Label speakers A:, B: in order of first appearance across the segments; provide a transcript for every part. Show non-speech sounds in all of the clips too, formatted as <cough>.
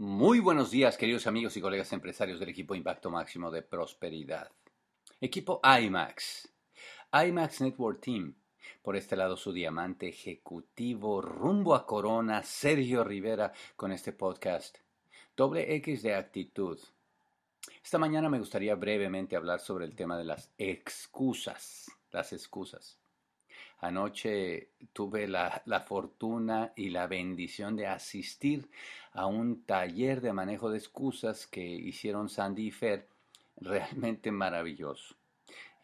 A: Muy buenos días, queridos amigos y colegas empresarios del equipo Impacto Máximo de Prosperidad. Equipo IMAX. IMAX Network Team. Por este lado, su diamante ejecutivo rumbo a Corona, Sergio Rivera, con este podcast. Doble X de actitud. Esta mañana me gustaría brevemente hablar sobre el tema de las excusas. Las excusas. Anoche tuve la, fortuna y la bendición de asistir a un taller de manejo de excusas que hicieron Sandy y Fer, realmente maravilloso.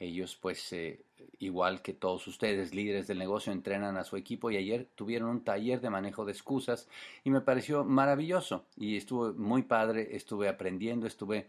A: Ellos, pues, eh, igual que todos ustedes, líderes del negocio, entrenan a su equipo y ayer tuvieron un taller de manejo de excusas y me pareció maravilloso y estuvo muy padre, estuve aprendiendo, estuve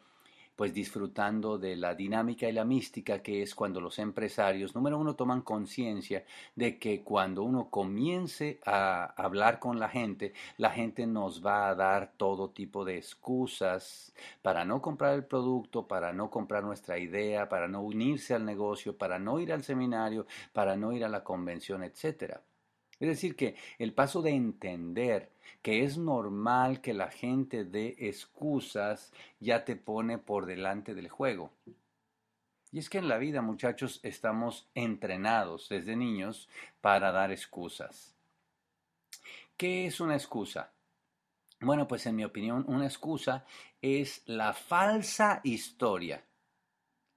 A: pues disfrutando de la dinámica y la mística que es cuando los empresarios, número uno, toman conciencia de que cuando uno comience a hablar con la gente, la gente nos va a dar todo tipo de excusas para no comprar el producto, para no comprar nuestra idea, para no unirse al negocio, para no ir al seminario, para no ir a la convención, etcétera. Es decir, que el paso de entender que es normal que la gente dé excusas ya te pone por delante del juego. Y es que en la vida, muchachos, estamos entrenados desde niños para dar excusas. ¿Qué es una excusa? Bueno, pues en mi opinión, una excusa es la falsa historia.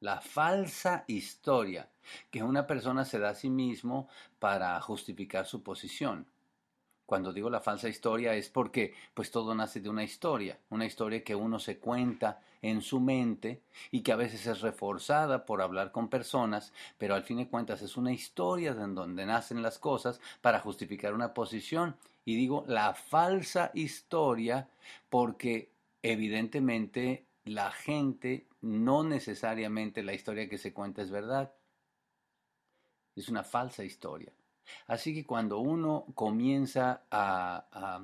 A: La falsa historia que una persona se da a sí mismo para justificar su posición. Cuando digo la falsa historia es porque pues todo nace de una historia, una historia que uno se cuenta en su mente y que a veces es reforzada por hablar con personas, pero al fin de cuentas es una historia de donde nacen las cosas para justificar una posición. Y digo la falsa historia porque evidentemente la gente no necesariamente la historia que se cuenta es verdad. Es una falsa historia. Así que cuando uno comienza a,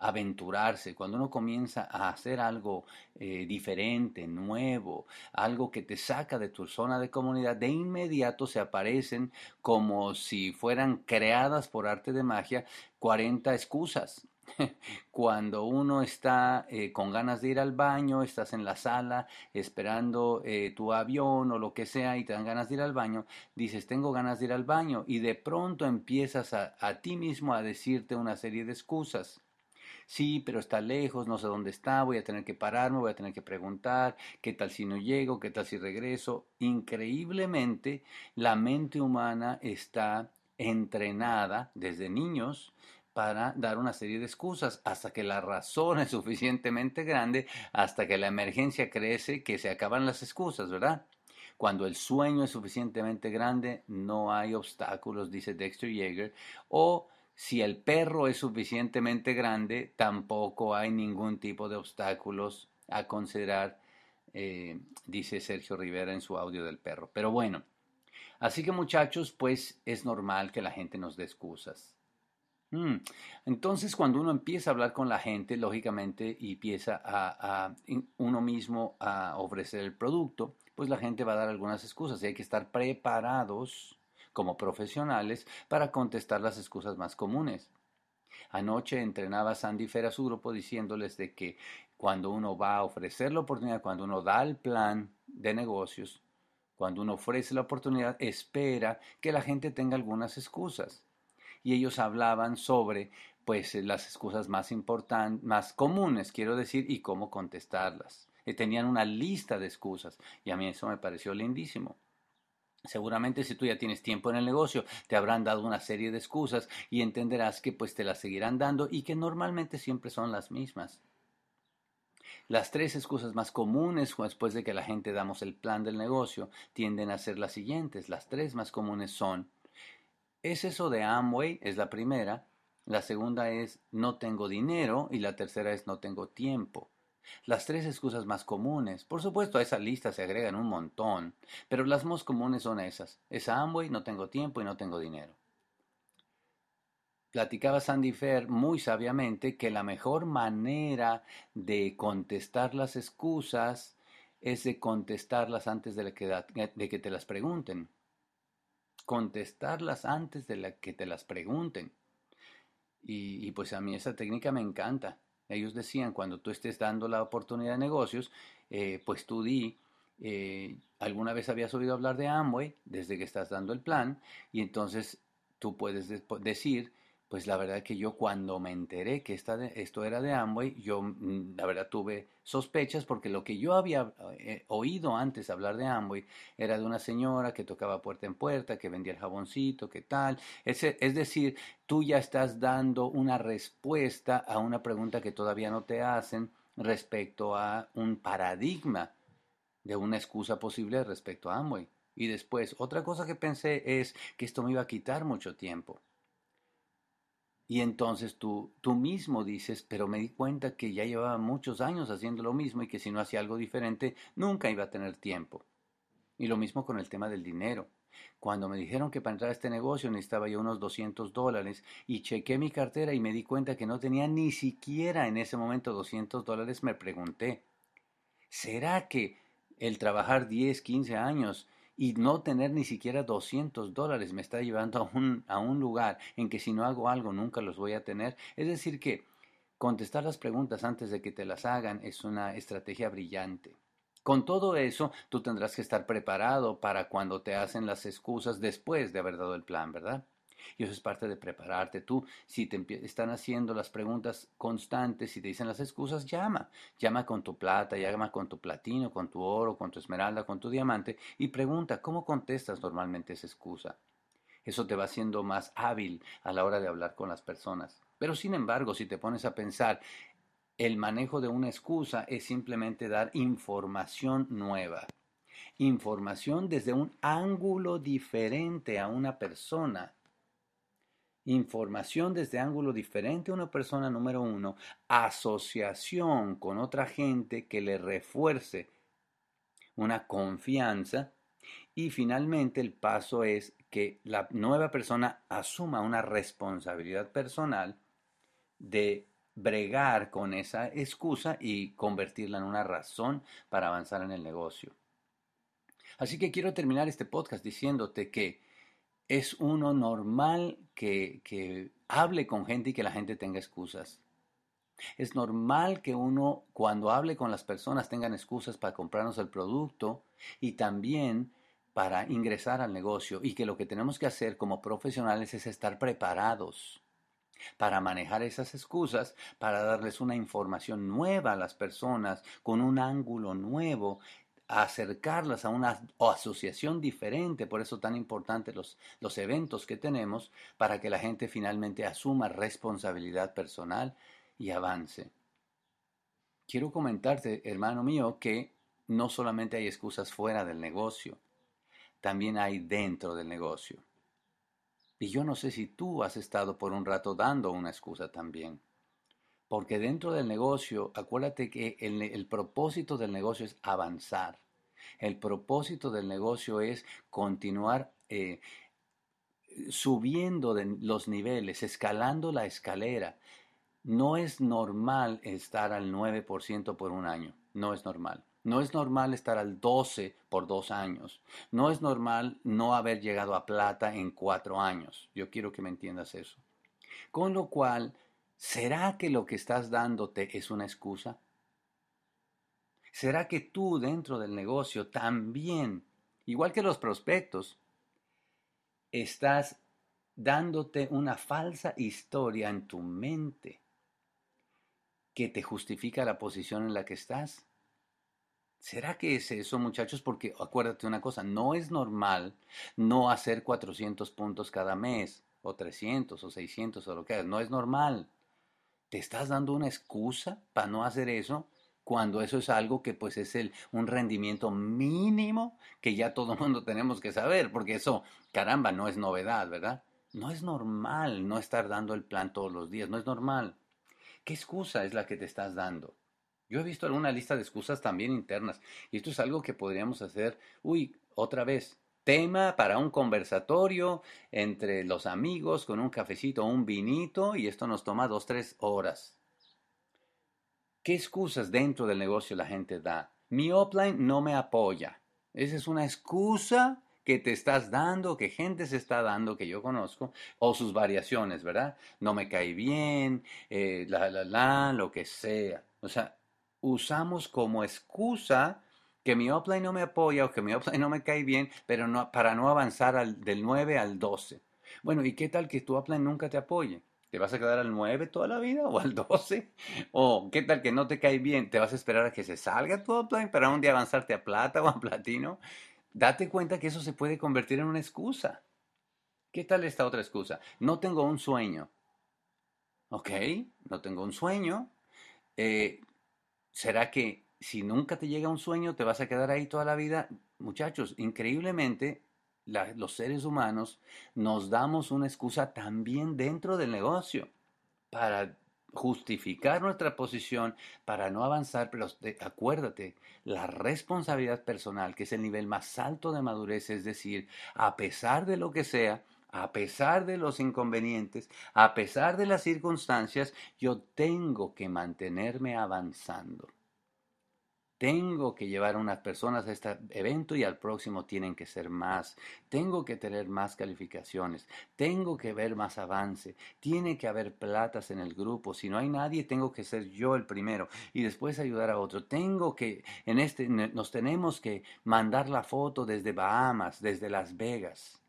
A: aventurarse, cuando uno comienza a hacer algo eh, diferente, nuevo, algo que te saca de tu zona de comunidad, de inmediato se aparecen como si fueran creadas por arte de magia 40 excusas. <laughs> Cuando uno está eh, con ganas de ir al baño, estás en la sala esperando eh, tu avión o lo que sea y te dan ganas de ir al baño, dices tengo ganas de ir al baño y de pronto empiezas a, a ti mismo a decirte una serie de excusas. Sí, pero está lejos, no sé dónde está, voy a tener que pararme, voy a tener que preguntar, qué tal si no llego, qué tal si regreso. Increíblemente, la mente humana está entrenada desde niños para dar una serie de excusas hasta que la razón es suficientemente grande, hasta que la emergencia crece, que se acaban las excusas, ¿verdad? Cuando el sueño es suficientemente grande, no hay obstáculos, dice Dexter Yeager, o si el perro es suficientemente grande, tampoco hay ningún tipo de obstáculos a considerar, eh, dice Sergio Rivera en su audio del perro. Pero bueno, así que muchachos, pues es normal que la gente nos dé excusas. Mm. Entonces, cuando uno empieza a hablar con la gente, lógicamente, y empieza a, uno mismo a ofrecer el producto, pues la gente va a dar algunas excusas y hay que estar preparados como profesionales para contestar las excusas más comunes. Anoche entrenaba Sandy Fer a su grupo diciéndoles de que cuando uno va a ofrecer la oportunidad, cuando uno da el plan de negocios, cuando uno ofrece la oportunidad, espera que la gente tenga algunas excusas y ellos hablaban sobre pues eh, las excusas más importantes, más comunes, quiero decir, y cómo contestarlas. Y tenían una lista de excusas y a mí eso me pareció lindísimo. Seguramente si tú ya tienes tiempo en el negocio, te habrán dado una serie de excusas y entenderás que pues te las seguirán dando y que normalmente siempre son las mismas. Las tres excusas más comunes después de que la gente damos el plan del negocio tienden a ser las siguientes. Las tres más comunes son ¿Es eso de Amway? Es la primera. La segunda es no tengo dinero y la tercera es no tengo tiempo. Las tres excusas más comunes. Por supuesto, a esa lista se agregan un montón, pero las más comunes son esas. Es Amway, no tengo tiempo y no tengo dinero. Platicaba Sandy Fair muy sabiamente que la mejor manera de contestar las excusas es de contestarlas antes de que te las pregunten contestarlas antes de que te las pregunten. Y, pues a mí esa técnica me encanta. Ellos decían, cuando tú estés dando la oportunidad de negocios, eh, pues tú di, eh, alguna vez habías oído hablar de Amway desde que estás dando el plan y entonces tú puedes decir, pues la verdad que yo cuando me enteré que esta esto era de Amway, yo mm, la verdad tuve sospechas porque lo que yo había eh, oído antes hablar de Amway era de una señora que tocaba puerta en puerta, que vendía el jaboncito, que tal. Es, es decir, tú ya estás dando una respuesta a una pregunta que todavía no te hacen respecto a un paradigma de una excusa posible respecto a Amway. Y después, otra cosa que pensé es que esto me iba a quitar mucho tiempo. Y entonces tú, tú mismo dices, pero me di cuenta que ya llevaba muchos años haciendo lo mismo y que si no hacía algo diferente, nunca iba a tener tiempo. Y lo mismo con el tema del dinero. Cuando me dijeron que para entrar a este negocio necesitaba yo unos 200 dólares y chequé mi cartera y me di cuenta que no tenía ni siquiera en ese momento 200 dólares, me pregunté, ¿será que el trabajar 10, 15 años y no tener ni siquiera 200 dólares me está llevando a un, a un lugar en que si no hago algo nunca los voy a tener. Es decir, que contestar las preguntas antes de que te las hagan es una estrategia brillante. Con todo eso, tú tendrás que estar preparado para cuando te hacen las excusas después de haber dado el plan, ¿verdad? Y eso es parte de prepararte. Tú, si te están haciendo las preguntas constantes, si te dicen las excusas, llama. Llama con tu plata, llama con tu platino, con tu oro, con tu esmeralda, con tu diamante y pregunta, ¿cómo contestas normalmente esa excusa? Eso te va haciendo más hábil a la hora de hablar con las personas. Pero sin embargo, si te pones a pensar, el manejo de una excusa es simplemente dar información nueva. Información desde un ángulo diferente a una persona información desde ángulo diferente a una persona número uno, asociación con otra gente que le refuerce una confianza y finalmente el paso es que la nueva persona asuma una responsabilidad personal de bregar con esa excusa y convertirla en una razón para avanzar en el negocio. Así que quiero terminar este podcast diciéndote que es uno normal que, hable con gente y que la gente tenga excusas. Es normal que uno cuando hable con las personas tengan excusas para comprarnos el producto y también para ingresar al negocio y que lo que tenemos que hacer como profesionales es estar preparados para manejar esas excusas, para darles una información nueva a las personas con un ángulo nuevo acercarlas a una asociación diferente, por eso tan importante los, los eventos que tenemos, para que la gente finalmente asuma responsabilidad personal y avance. Quiero comentarte, hermano mío, que no solamente hay excusas fuera del negocio, también hay dentro del negocio. Y yo no sé si tú has estado por un rato dando una excusa también. Porque dentro del negocio, acuérdate que el, propósito del negocio es avanzar. El propósito del negocio es continuar eh, subiendo los niveles, escalando la escalera. No es normal estar al 9% por un año. No es normal. No es normal estar al 12 por dos años. No es normal no haber llegado a plata en cuatro años. Yo quiero que me entiendas eso. Con lo cual, ¿Será que lo que estás dándote es una excusa? ¿Será que tú dentro del negocio también, igual que los prospectos, estás dándote una falsa historia en tu mente que te justifica la posición en la que estás? ¿Será que es eso, muchachos? Porque acuérdate una cosa, no es normal no hacer 400 puntos cada mes, o 300, o 600, o lo que hagas. No es normal te estás dando una excusa para no hacer eso cuando eso es algo que pues es el, un rendimiento mínimo que ya todo el <laughs> mundo tenemos que saber, porque eso, caramba, no es novedad, ¿verdad? No es normal no estar dando el plan todos los días, no es normal. ¿Qué excusa es la que te estás dando? Yo he visto alguna lista de excusas también internas y esto es algo que podríamos hacer, uy, otra vez, tema para un conversatorio entre los amigos con un cafecito o un vinito y esto nos toma dos, tres horas. ¿Qué excusas dentro del negocio la gente da? Mi offline no me apoya. Esa es una excusa que te estás dando, que gente se está dando, que yo conozco, o sus variaciones, ¿verdad? No me cae bien, eh, la, la, la, lo que sea. O sea, usamos como excusa que mi upline no me apoya o que mi upline <laughs> no me cae bien, pero no, para no avanzar del 9 al 12. Bueno, ¿y qué tal que tu upline nunca te apoye? ¿Te vas a quedar al 9 toda la vida o al 12? ¿O qué tal que no te cae bien? ¿Te vas a esperar a que se salga tu upline para un día avanzarte a plata o a platino? Date cuenta que eso se puede convertir en una excusa. ¿Qué tal esta otra excusa? No tengo un sueño. Ok, no tengo un sueño. Eh, ¿Será que si nunca te llega un sueño te vas a quedar ahí toda la vida? Muchachos, increíblemente los seres humanos nos damos una excusa también dentro del negocio para justificar nuestra posición, para no avanzar, pero acuérdate, la responsabilidad personal, que es el nivel más alto de madurez, es decir, a pesar de lo que sea, a pesar de los inconvenientes, a pesar de las circunstancias, yo tengo que mantenerme avanzando. Tengo que llevar a unas personas a este evento y al próximo tienen que ser más. Tengo que tener más calificaciones. Tengo que ver más avance. Tiene que haber platas en el grupo. Si no hay nadie, tengo que ser yo el primero y después ayudar a otro. Tengo que, en este, nos tenemos que mandar la foto desde Bahamas, desde Las Vegas.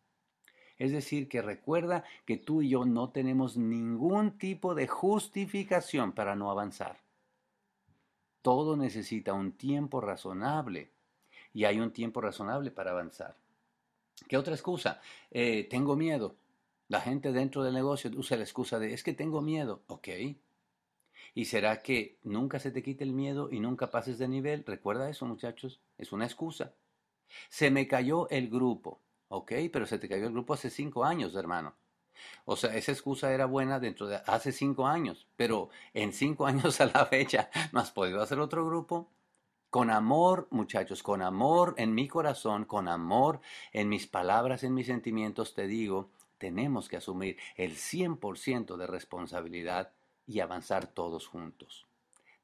A: Es decir, que recuerda que tú y yo no tenemos ningún tipo de justificación para no avanzar. Todo necesita un tiempo razonable y hay un tiempo razonable para avanzar. ¿Qué otra excusa? Eh, tengo miedo. La gente dentro del negocio usa la excusa de es que tengo miedo. Ok. ¿Y será que nunca se te quite el miedo y nunca pases de nivel? Recuerda eso, muchachos. Es una excusa. Se me cayó el grupo. Ok, pero se te cayó el grupo hace cinco años, hermano. O sea, esa excusa era buena dentro de hace cinco años, pero en cinco <laughs> años a la fecha, ¿no has podido hacer otro grupo? Con amor, muchachos, con amor en mi corazón, con amor en mis palabras, en mis sentimientos, te digo, tenemos que asumir el 100% de responsabilidad y avanzar todos juntos.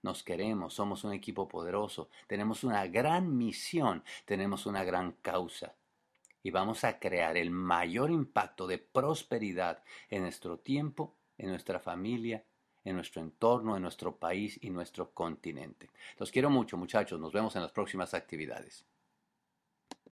A: Nos queremos, somos un equipo poderoso, tenemos una gran misión, tenemos una gran causa y vamos a crear el mayor impacto de prosperidad en nuestro tiempo, en nuestra familia, en nuestro entorno, en nuestro país y nuestro continente. Los quiero mucho, muchachos. Nos vemos en las próximas actividades.